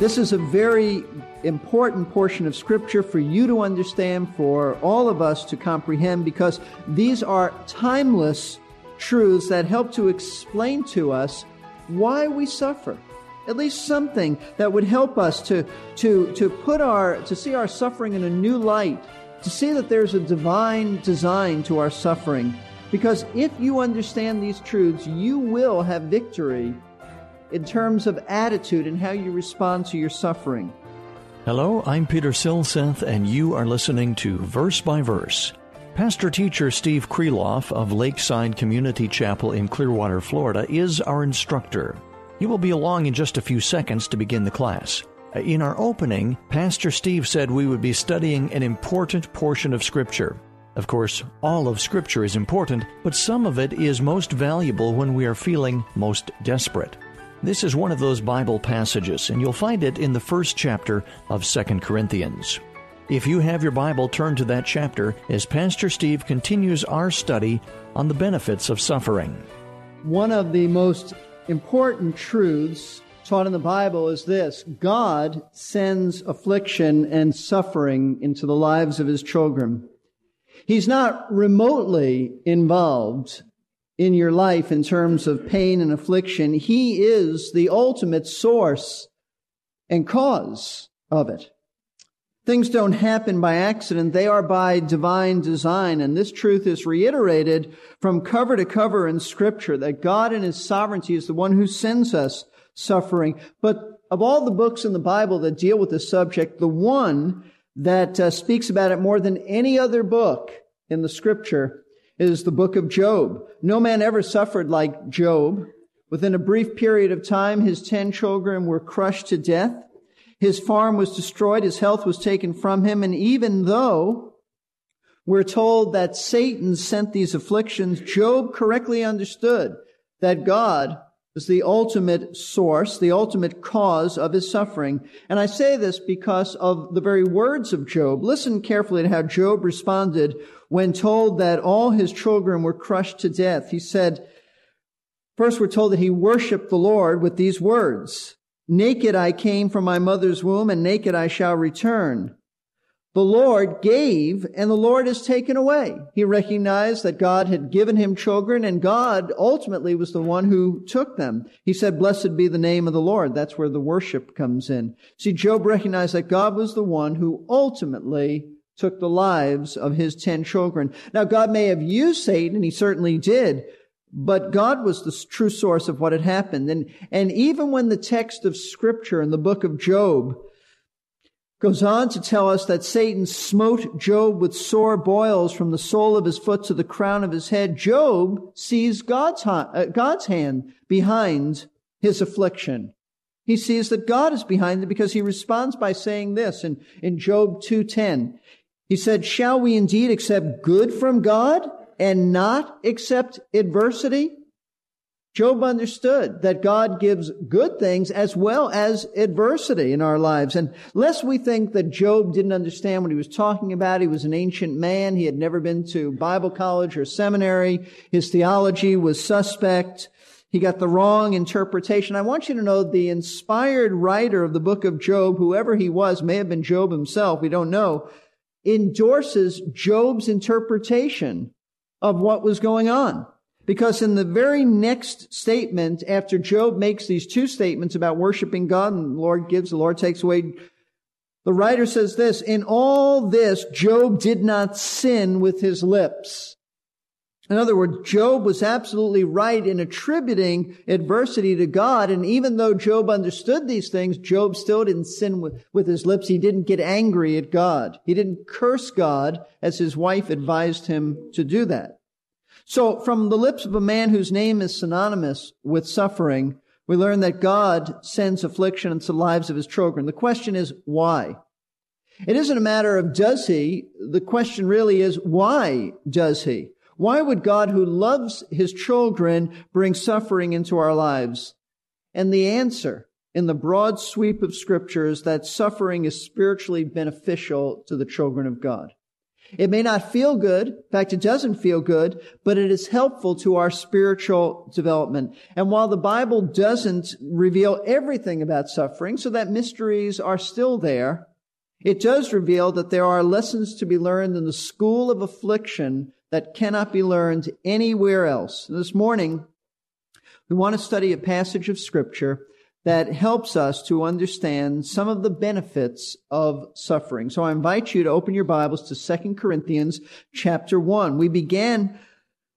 This is a very important portion of Scripture for you to understand, for all of us to comprehend, because these are timeless truths that help to explain to us why we suffer. At least something that would help us to, to, to put our, to see our suffering in a new light, to see that there's a divine design to our suffering. Because if you understand these truths, you will have victory in terms of attitude and how you respond to your suffering. Hello, I'm Peter Silseth, and you are listening to Verse by Verse. Pastor teacher Steve Kreloff of Lakeside Community Chapel in Clearwater, Florida, is our instructor. He will be along in just a few seconds to begin the class. In our opening, Pastor Steve said we would be studying an important portion of Scripture. Of course, all of Scripture is important, but some of it is most valuable when we are feeling most desperate. This is one of those Bible passages, and you'll find it in the first chapter of 2 Corinthians. If you have your Bible, turn to that chapter as Pastor Steve continues our study on the benefits of suffering. One of the most important truths taught in the Bible is this God sends affliction and suffering into the lives of his children. He's not remotely involved in your life in terms of pain and affliction. He is the ultimate source and cause of it. Things don't happen by accident. They are by divine design. And this truth is reiterated from cover to cover in scripture that God in his sovereignty is the one who sends us suffering. But of all the books in the Bible that deal with this subject, the one that uh, speaks about it more than any other book in the scripture is the book of Job. No man ever suffered like Job. Within a brief period of time, his ten children were crushed to death. His farm was destroyed. His health was taken from him. And even though we're told that Satan sent these afflictions, Job correctly understood that God was the ultimate source, the ultimate cause of his suffering. And I say this because of the very words of Job. Listen carefully to how Job responded when told that all his children were crushed to death. He said, first we're told that he worshiped the Lord with these words, Naked I came from my mother's womb and naked I shall return. The Lord gave and the Lord has taken away. He recognized that God had given him children and God ultimately was the one who took them. He said, blessed be the name of the Lord. That's where the worship comes in. See, Job recognized that God was the one who ultimately took the lives of his ten children. Now, God may have used Satan, and he certainly did, but God was the true source of what had happened. And, and even when the text of scripture in the book of Job goes on to tell us that Satan smote Job with sore boils from the sole of his foot to the crown of his head, Job sees God's, uh, God's hand behind his affliction. He sees that God is behind it because he responds by saying this in, in Job 2.10. He said, shall we indeed accept good from God and not accept adversity? Job understood that God gives good things as well as adversity in our lives. And lest we think that Job didn't understand what he was talking about, he was an ancient man. He had never been to Bible college or seminary. His theology was suspect. He got the wrong interpretation. I want you to know the inspired writer of the book of Job, whoever he was, may have been Job himself. We don't know endorses Job's interpretation of what was going on. Because in the very next statement, after Job makes these two statements about worshiping God and the Lord gives, the Lord takes away, the writer says this, in all this, Job did not sin with his lips. In other words, Job was absolutely right in attributing adversity to God. And even though Job understood these things, Job still didn't sin with, with his lips. He didn't get angry at God. He didn't curse God as his wife advised him to do that. So from the lips of a man whose name is synonymous with suffering, we learn that God sends affliction into the lives of his children. The question is why? It isn't a matter of does he. The question really is why does he? Why would God who loves his children bring suffering into our lives? And the answer in the broad sweep of scripture is that suffering is spiritually beneficial to the children of God. It may not feel good. In fact, it doesn't feel good, but it is helpful to our spiritual development. And while the Bible doesn't reveal everything about suffering, so that mysteries are still there, it does reveal that there are lessons to be learned in the school of affliction that cannot be learned anywhere else. This morning, we want to study a passage of scripture that helps us to understand some of the benefits of suffering. So I invite you to open your Bibles to Second Corinthians chapter 1. We began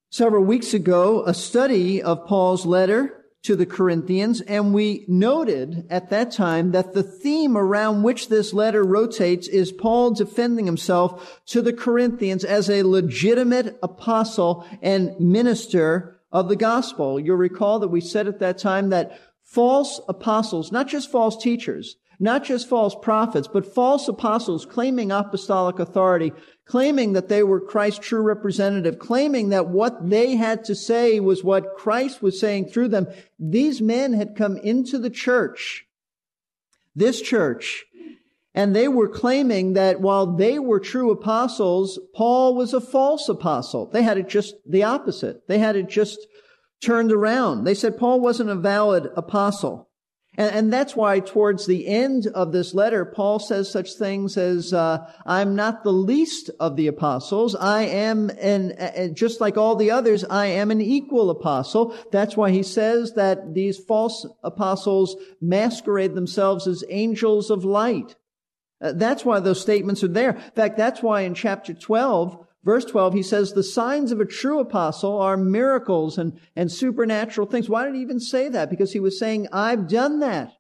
several weeks ago a study of Paul's letter to the Corinthians, and we noted at that time that the theme around which this letter rotates is Paul defending himself to the Corinthians as a legitimate apostle and minister of the gospel. You'll recall that we said at that time that false apostles, not just false teachers, not just false prophets, but false apostles claiming apostolic authority, claiming that they were Christ's true representative, claiming that what they had to say was what Christ was saying through them. These men had come into the church, this church, and they were claiming that while they were true apostles, Paul was a false apostle. They had it just the opposite. They had it just turned around. They said Paul wasn't a valid apostle. And, and, that's why towards the end of this letter, Paul says such things as, uh, I'm not the least of the apostles. I am an, just like all the others, I am an equal apostle. That's why he says that these false apostles masquerade themselves as angels of light. Uh, that's why those statements are there. In fact, that's why in chapter 12, Verse 12, he says, the signs of a true apostle are miracles and, and supernatural things. Why did he even say that? Because he was saying, I've done that.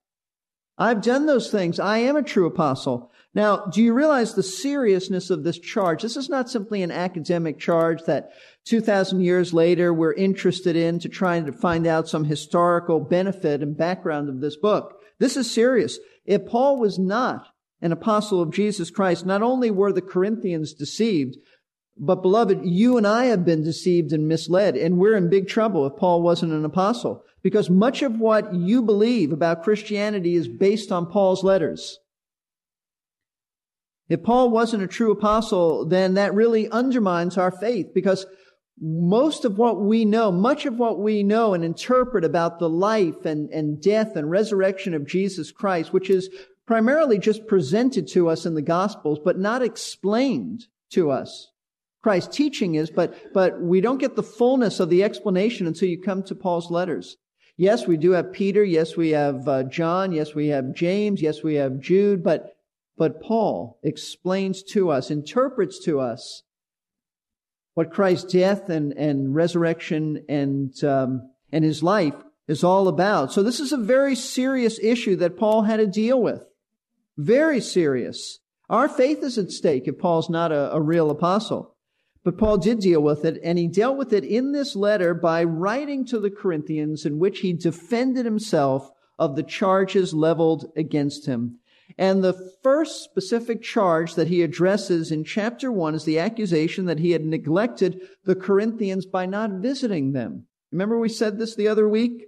I've done those things. I am a true apostle. Now, do you realize the seriousness of this charge? This is not simply an academic charge that 2,000 years later we're interested in to try to find out some historical benefit and background of this book. This is serious. If Paul was not an apostle of Jesus Christ, not only were the Corinthians deceived, but beloved, you and I have been deceived and misled, and we're in big trouble if Paul wasn't an apostle. Because much of what you believe about Christianity is based on Paul's letters. If Paul wasn't a true apostle, then that really undermines our faith because most of what we know, much of what we know and interpret about the life and, and death and resurrection of Jesus Christ, which is primarily just presented to us in the Gospels, but not explained to us Christ's teaching is, but, but we don't get the fullness of the explanation until you come to Paul's letters. Yes, we do have Peter. Yes, we have uh, John. Yes, we have James. Yes, we have Jude. But, but Paul explains to us, interprets to us what Christ's death and, and resurrection and, um, and his life is all about. So this is a very serious issue that Paul had to deal with. Very serious. Our faith is at stake if Paul's not a, a real apostle. But Paul did deal with it, and he dealt with it in this letter by writing to the Corinthians in which he defended himself of the charges leveled against him. And the first specific charge that he addresses in chapter one is the accusation that he had neglected the Corinthians by not visiting them. Remember we said this the other week?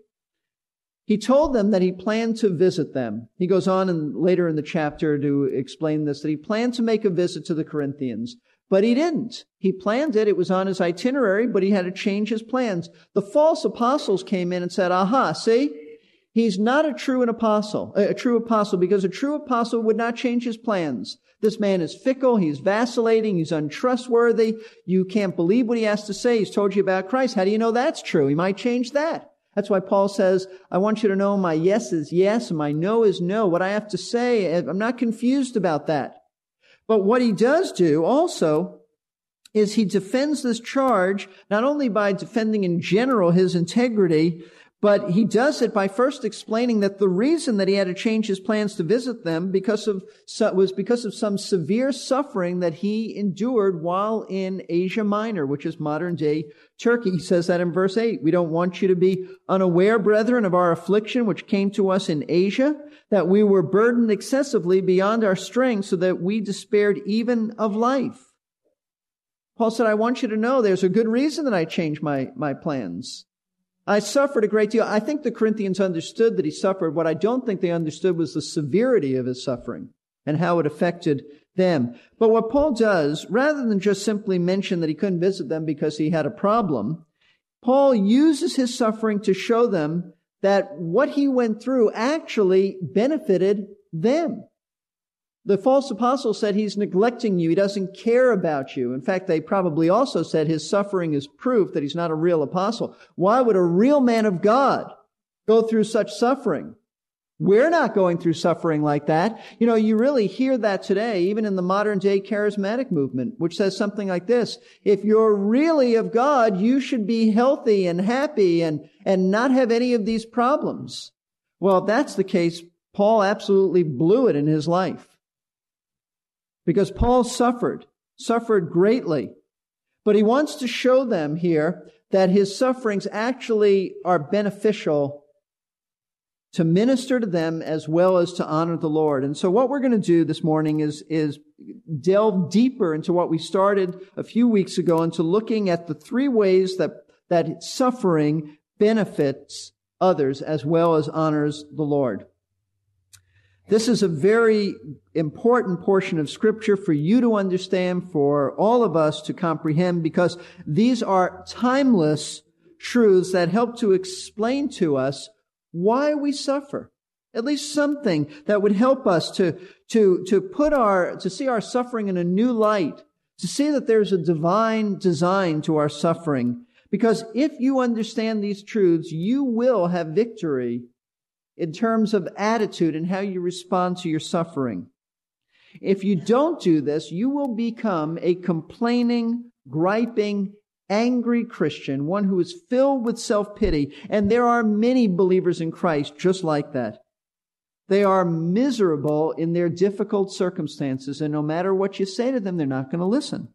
He told them that he planned to visit them. He goes on later in the chapter to explain this, that he planned to make a visit to the Corinthians. But he didn't. He planned it. It was on his itinerary, but he had to change his plans. The false apostles came in and said, aha, see? He's not a true an apostle, a true apostle, because a true apostle would not change his plans. This man is fickle. He's vacillating. He's untrustworthy. You can't believe what he has to say. He's told you about Christ. How do you know that's true? He might change that. That's why Paul says, I want you to know my yes is yes and my no is no. What I have to say, I'm not confused about that. But what he does do also is he defends this charge not only by defending in general his integrity, But he does it by first explaining that the reason that he had to change his plans to visit them because of, was because of some severe suffering that he endured while in Asia Minor, which is modern day Turkey. He says that in verse 8. We don't want you to be unaware, brethren, of our affliction which came to us in Asia, that we were burdened excessively beyond our strength so that we despaired even of life. Paul said, I want you to know there's a good reason that I changed my, my plans. I suffered a great deal. I think the Corinthians understood that he suffered. What I don't think they understood was the severity of his suffering and how it affected them. But what Paul does, rather than just simply mention that he couldn't visit them because he had a problem, Paul uses his suffering to show them that what he went through actually benefited them. The false apostle said he's neglecting you. He doesn't care about you. In fact, they probably also said his suffering is proof that he's not a real apostle. Why would a real man of God go through such suffering? We're not going through suffering like that. You know, you really hear that today, even in the modern day charismatic movement, which says something like this. If you're really of God, you should be healthy and happy and, and not have any of these problems. Well, if that's the case, Paul absolutely blew it in his life. Because Paul suffered, suffered greatly. But he wants to show them here that his sufferings actually are beneficial to minister to them as well as to honor the Lord. And so what we're going to do this morning is, is delve deeper into what we started a few weeks ago into looking at the three ways that, that suffering benefits others as well as honors the Lord. This is a very important portion of scripture for you to understand, for all of us to comprehend, because these are timeless truths that help to explain to us why we suffer. At least something that would help us to, to, to put our, to see our suffering in a new light, to see that there's a divine design to our suffering. Because if you understand these truths, you will have victory in terms of attitude and how you respond to your suffering. If you don't do this, you will become a complaining, griping, angry Christian, one who is filled with self-pity. And there are many believers in Christ just like that. They are miserable in their difficult circumstances, and no matter what you say to them, they're not going to listen.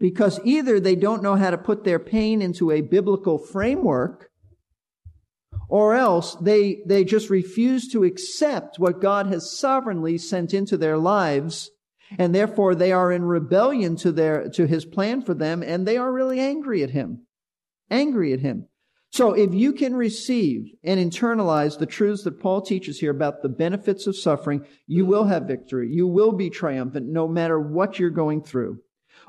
Because either they don't know how to put their pain into a biblical framework, or else they, they just refuse to accept what God has sovereignly sent into their lives, and therefore they are in rebellion to their, to his plan for them, and they are really angry at him. Angry at him. So if you can receive and internalize the truths that Paul teaches here about the benefits of suffering, you will have victory. You will be triumphant no matter what you're going through.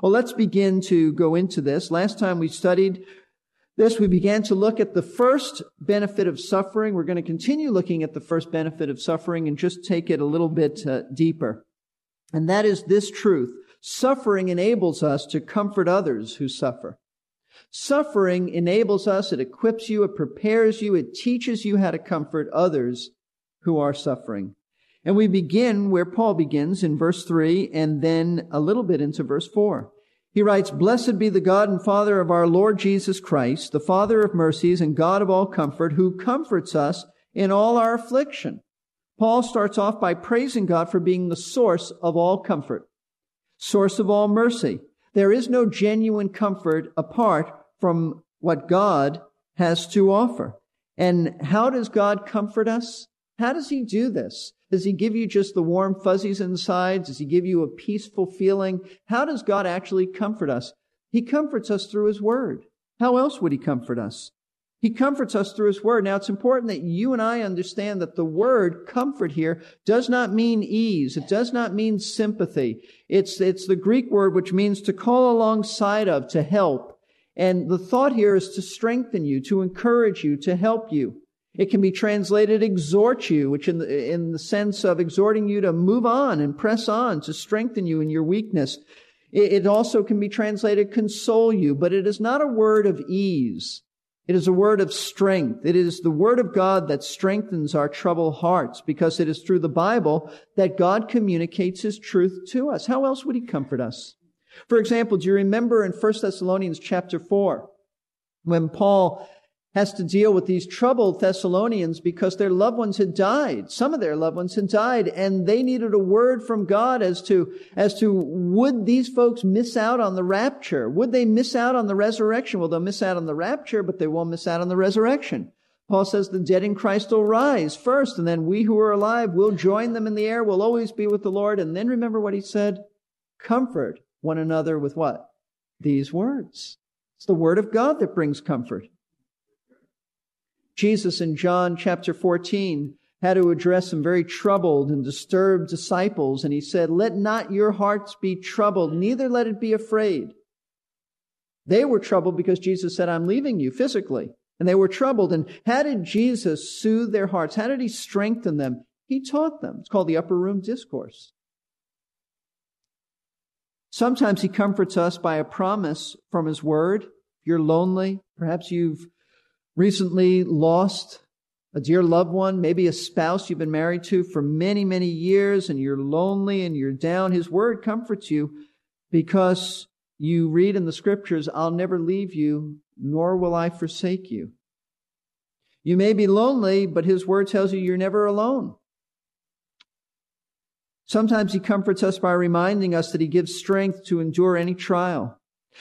Well, let's begin to go into this. Last time we studied this, we began to look at the first benefit of suffering. We're going to continue looking at the first benefit of suffering and just take it a little bit uh, deeper. And that is this truth. Suffering enables us to comfort others who suffer. Suffering enables us, it equips you, it prepares you, it teaches you how to comfort others who are suffering. And we begin where Paul begins in verse 3 and then a little bit into verse 4. He writes, Blessed be the God and Father of our Lord Jesus Christ, the Father of mercies and God of all comfort, who comforts us in all our affliction. Paul starts off by praising God for being the source of all comfort, source of all mercy. There is no genuine comfort apart from what God has to offer. And how does God comfort us? How does he do this? Does he give you just the warm fuzzies inside? Does he give you a peaceful feeling? How does God actually comfort us? He comforts us through his word. How else would he comfort us? He comforts us through his word. Now it's important that you and I understand that the word comfort here does not mean ease. It does not mean sympathy. It's, it's the Greek word which means to call alongside of, to help. And the thought here is to strengthen you, to encourage you, to help you. It can be translated exhort you, which in the, in the sense of exhorting you to move on and press on, to strengthen you in your weakness. It, it also can be translated console you, but it is not a word of ease. It is a word of strength. It is the word of God that strengthens our troubled hearts because it is through the Bible that God communicates his truth to us. How else would he comfort us? For example, do you remember in 1 Thessalonians chapter 4 when Paul has to deal with these troubled Thessalonians because their loved ones had died. Some of their loved ones had died and they needed a word from God as to, as to would these folks miss out on the rapture? Would they miss out on the resurrection? Well, they'll miss out on the rapture, but they won't miss out on the resurrection. Paul says the dead in Christ will rise first, and then we who are alive will join them in the air, We'll always be with the Lord. And then remember what he said? Comfort one another with what? These words. It's the word of God that brings comfort. Jesus in John chapter 14 had to address some very troubled and disturbed disciples, and he said, Let not your hearts be troubled, neither let it be afraid. They were troubled because Jesus said, I'm leaving you physically. And they were troubled. And how did Jesus soothe their hearts? How did he strengthen them? He taught them. It's called the upper room discourse. Sometimes he comforts us by a promise from his word. If you're lonely, perhaps you've recently lost a dear loved one, maybe a spouse you've been married to for many, many years, and you're lonely and you're down. His word comforts you because you read in the scriptures, I'll never leave you, nor will I forsake you. You may be lonely, but his word tells you you're never alone. Sometimes he comforts us by reminding us that he gives strength to endure any trial.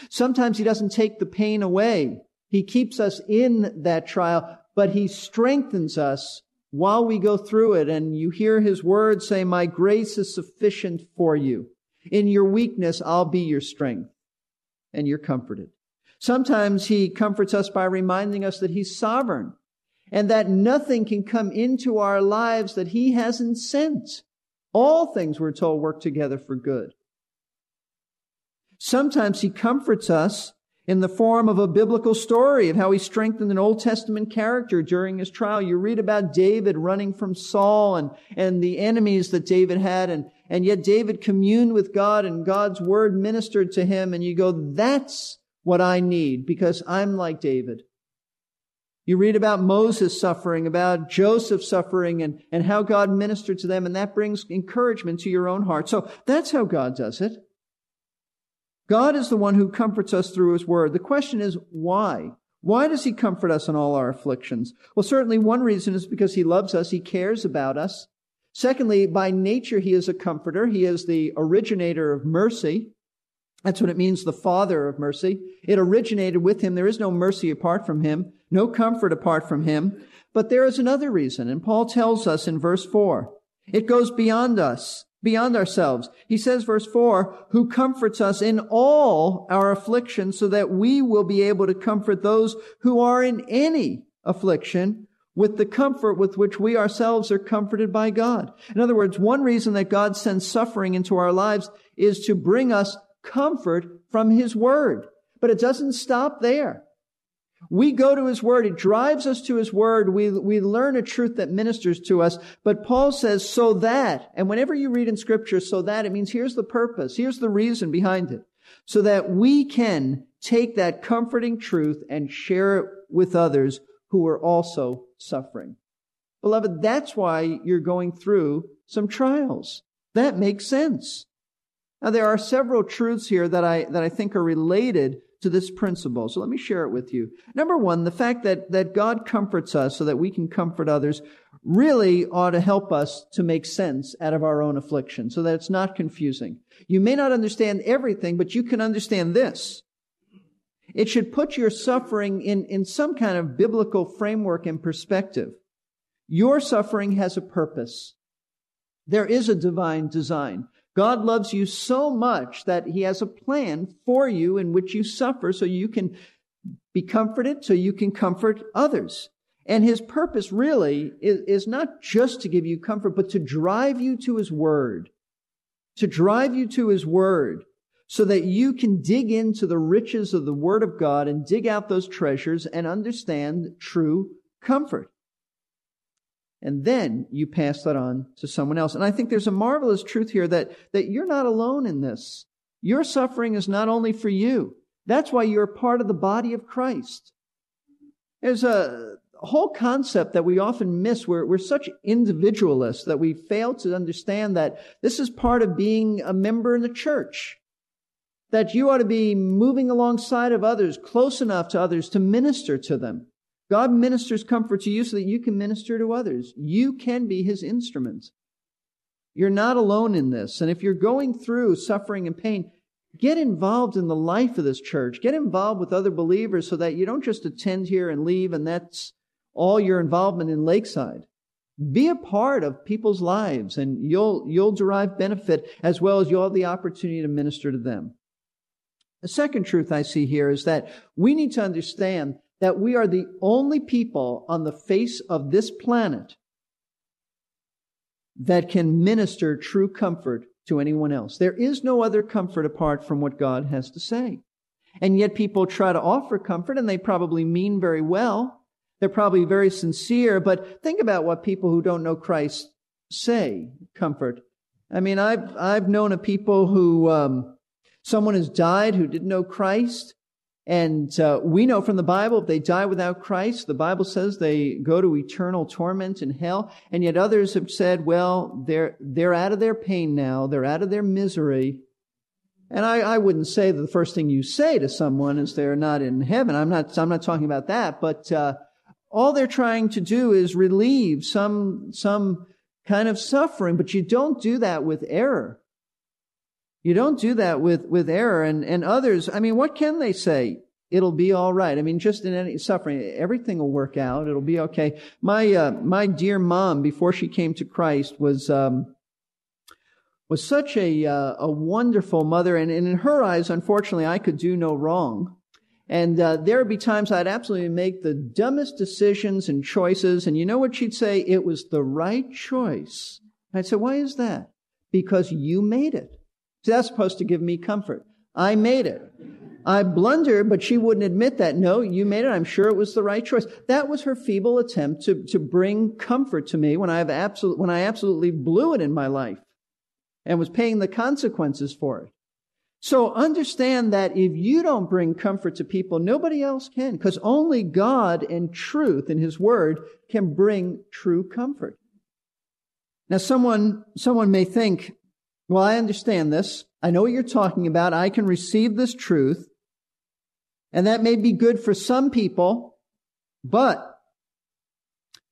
Sometimes he doesn't take the pain away. He keeps us in that trial, but he strengthens us while we go through it. And you hear his word say, my grace is sufficient for you. In your weakness, I'll be your strength. And you're comforted. Sometimes he comforts us by reminding us that he's sovereign and that nothing can come into our lives that he hasn't sent. All things, we're told, work together for good. Sometimes he comforts us in the form of a biblical story of how he strengthened an Old Testament character during his trial. You read about David running from Saul and, and the enemies that David had, and, and yet David communed with God and God's word ministered to him, and you go, that's what I need because I'm like David. You read about Moses suffering, about Joseph suffering, and, and how God ministered to them, and that brings encouragement to your own heart. So that's how God does it. God is the one who comforts us through his word. The question is, why? Why does he comfort us in all our afflictions? Well, certainly one reason is because he loves us. He cares about us. Secondly, by nature, he is a comforter. He is the originator of mercy. That's what it means, the father of mercy. It originated with him. There is no mercy apart from him, no comfort apart from him. But there is another reason, and Paul tells us in verse 4. It goes beyond us beyond ourselves. He says, verse 4, who comforts us in all our affliction so that we will be able to comfort those who are in any affliction with the comfort with which we ourselves are comforted by God. In other words, one reason that God sends suffering into our lives is to bring us comfort from His Word. But it doesn't stop there. We go to his word. It drives us to his word. We, we learn a truth that ministers to us. But Paul says, so that, and whenever you read in scripture, so that, it means here's the purpose. Here's the reason behind it. So that we can take that comforting truth and share it with others who are also suffering. Beloved, that's why you're going through some trials. That makes sense. Now, there are several truths here that I, that I think are related to this principle. So let me share it with you. Number one, the fact that, that God comforts us so that we can comfort others really ought to help us to make sense out of our own affliction so that it's not confusing. You may not understand everything, but you can understand this. It should put your suffering in, in some kind of biblical framework and perspective. Your suffering has a purpose. There is a divine design. God loves you so much that he has a plan for you in which you suffer so you can be comforted, so you can comfort others. And his purpose really is, is not just to give you comfort, but to drive you to his word. To drive you to his word so that you can dig into the riches of the word of God and dig out those treasures and understand true comfort and then you pass that on to someone else. And I think there's a marvelous truth here that, that you're not alone in this. Your suffering is not only for you. That's why you're part of the body of Christ. There's a whole concept that we often miss. We're, we're such individualists that we fail to understand that this is part of being a member in the church. That you ought to be moving alongside of others, close enough to others to minister to them. God ministers comfort to you so that you can minister to others. You can be his instrument. You're not alone in this. And if you're going through suffering and pain, get involved in the life of this church. Get involved with other believers so that you don't just attend here and leave and that's all your involvement in Lakeside. Be a part of people's lives and you'll, you'll derive benefit as well as you'll have the opportunity to minister to them. The second truth I see here is that we need to understand that we are the only people on the face of this planet that can minister true comfort to anyone else. There is no other comfort apart from what God has to say. And yet people try to offer comfort and they probably mean very well. They're probably very sincere, but think about what people who don't know Christ say comfort. I mean, I've, I've known of people who, um, someone has died who didn't know Christ and uh, we know from the Bible, if they die without Christ, the Bible says they go to eternal torment in hell. And yet others have said, well, they're, they're out of their pain now. They're out of their misery. And I, I wouldn't say that the first thing you say to someone is they're not in heaven. I'm not, I'm not talking about that, but, uh, all they're trying to do is relieve some, some kind of suffering, but you don't do that with error. You don't do that with, with error and, and others. I mean, what can they say? It'll be all right. I mean, just in any suffering, everything will work out. It'll be okay. My, uh, my dear mom, before she came to Christ, was, um, was such a, uh, a wonderful mother. And, and in her eyes, unfortunately, I could do no wrong. And uh, there would be times I'd absolutely make the dumbest decisions and choices. And you know what she'd say? It was the right choice. I'd say, why is that? Because you made it. See, that's supposed to give me comfort. I made it. I blundered, but she wouldn't admit that. No, you made it. I'm sure it was the right choice. That was her feeble attempt to, to bring comfort to me when I have absolute, when I absolutely blew it in my life and was paying the consequences for it. So understand that if you don't bring comfort to people, nobody else can, because only God and truth in His Word can bring true comfort. Now, someone, someone may think, well, I understand this. I know what you're talking about. I can receive this truth. And that may be good for some people, but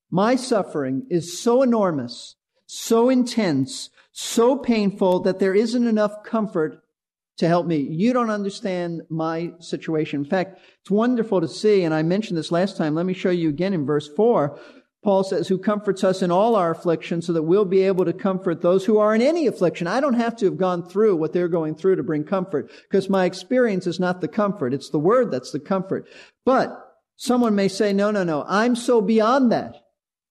my suffering is so enormous, so intense, so painful that there isn't enough comfort to help me. You don't understand my situation. In fact, it's wonderful to see, and I mentioned this last time. Let me show you again in verse 4 Paul says, who comforts us in all our affliction so that we'll be able to comfort those who are in any affliction. I don't have to have gone through what they're going through to bring comfort because my experience is not the comfort. It's the word that's the comfort. But someone may say, no, no, no, I'm so beyond that.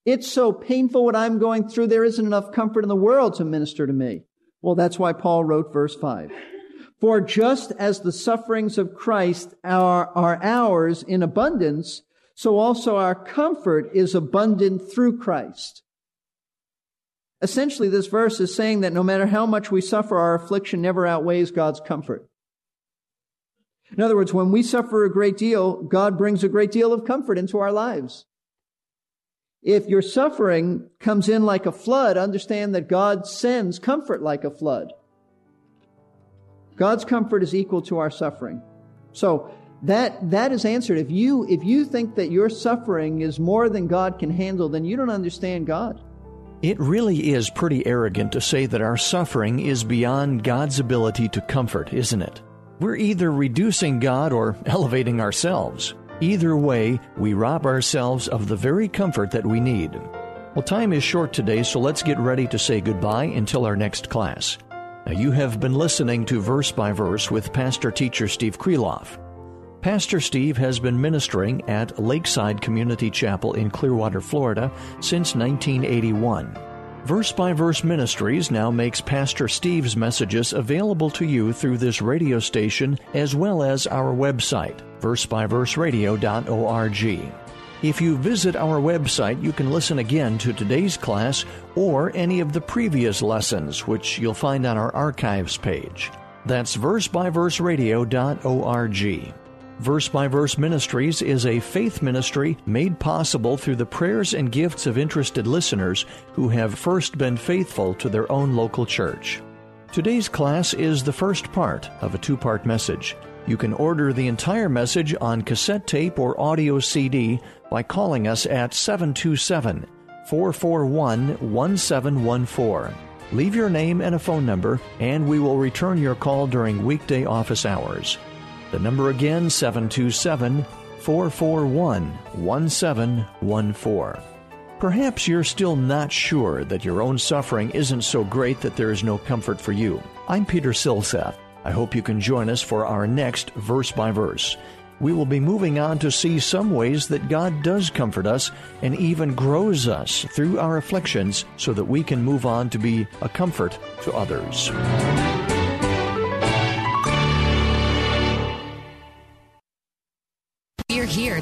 It's so painful what I'm going through. There isn't enough comfort in the world to minister to me. Well, that's why Paul wrote verse five. For just as the sufferings of Christ are, are ours in abundance, so also our comfort is abundant through Christ. Essentially, this verse is saying that no matter how much we suffer, our affliction never outweighs God's comfort. In other words, when we suffer a great deal, God brings a great deal of comfort into our lives. If your suffering comes in like a flood, understand that God sends comfort like a flood. God's comfort is equal to our suffering. So, that that is answered. If you if you think that your suffering is more than god can handle then you don't understand god. It really is pretty arrogant to say that our suffering is beyond god's ability to comfort isn't it? We're either reducing god or elevating ourselves. Either way we rob ourselves of the very comfort that we need. Well time is short today so let's get ready to say goodbye until our next class. Now you have been listening to verse by verse with pastor teacher steve kreloff Pastor Steve has been ministering at Lakeside Community Chapel in Clearwater, Florida since 1981. Verse by Verse Ministries now makes Pastor Steve's messages available to you through this radio station as well as our website, versebyverseradio.org. If you visit our website, you can listen again to today's class or any of the previous lessons, which you'll find on our archives page. That's versebyverseradio.org. Verse by Verse Ministries is a faith ministry made possible through the prayers and gifts of interested listeners who have first been faithful to their own local church. Today's class is the first part of a two part message. You can order the entire message on cassette tape or audio CD by calling us at 727 441 1714. Leave your name and a phone number, and we will return your call during weekday office hours. The number again 727 441 1714. Perhaps you're still not sure that your own suffering isn't so great that there is no comfort for you. I'm Peter Silseth. I hope you can join us for our next verse by verse. We will be moving on to see some ways that God does comfort us and even grows us through our afflictions so that we can move on to be a comfort to others.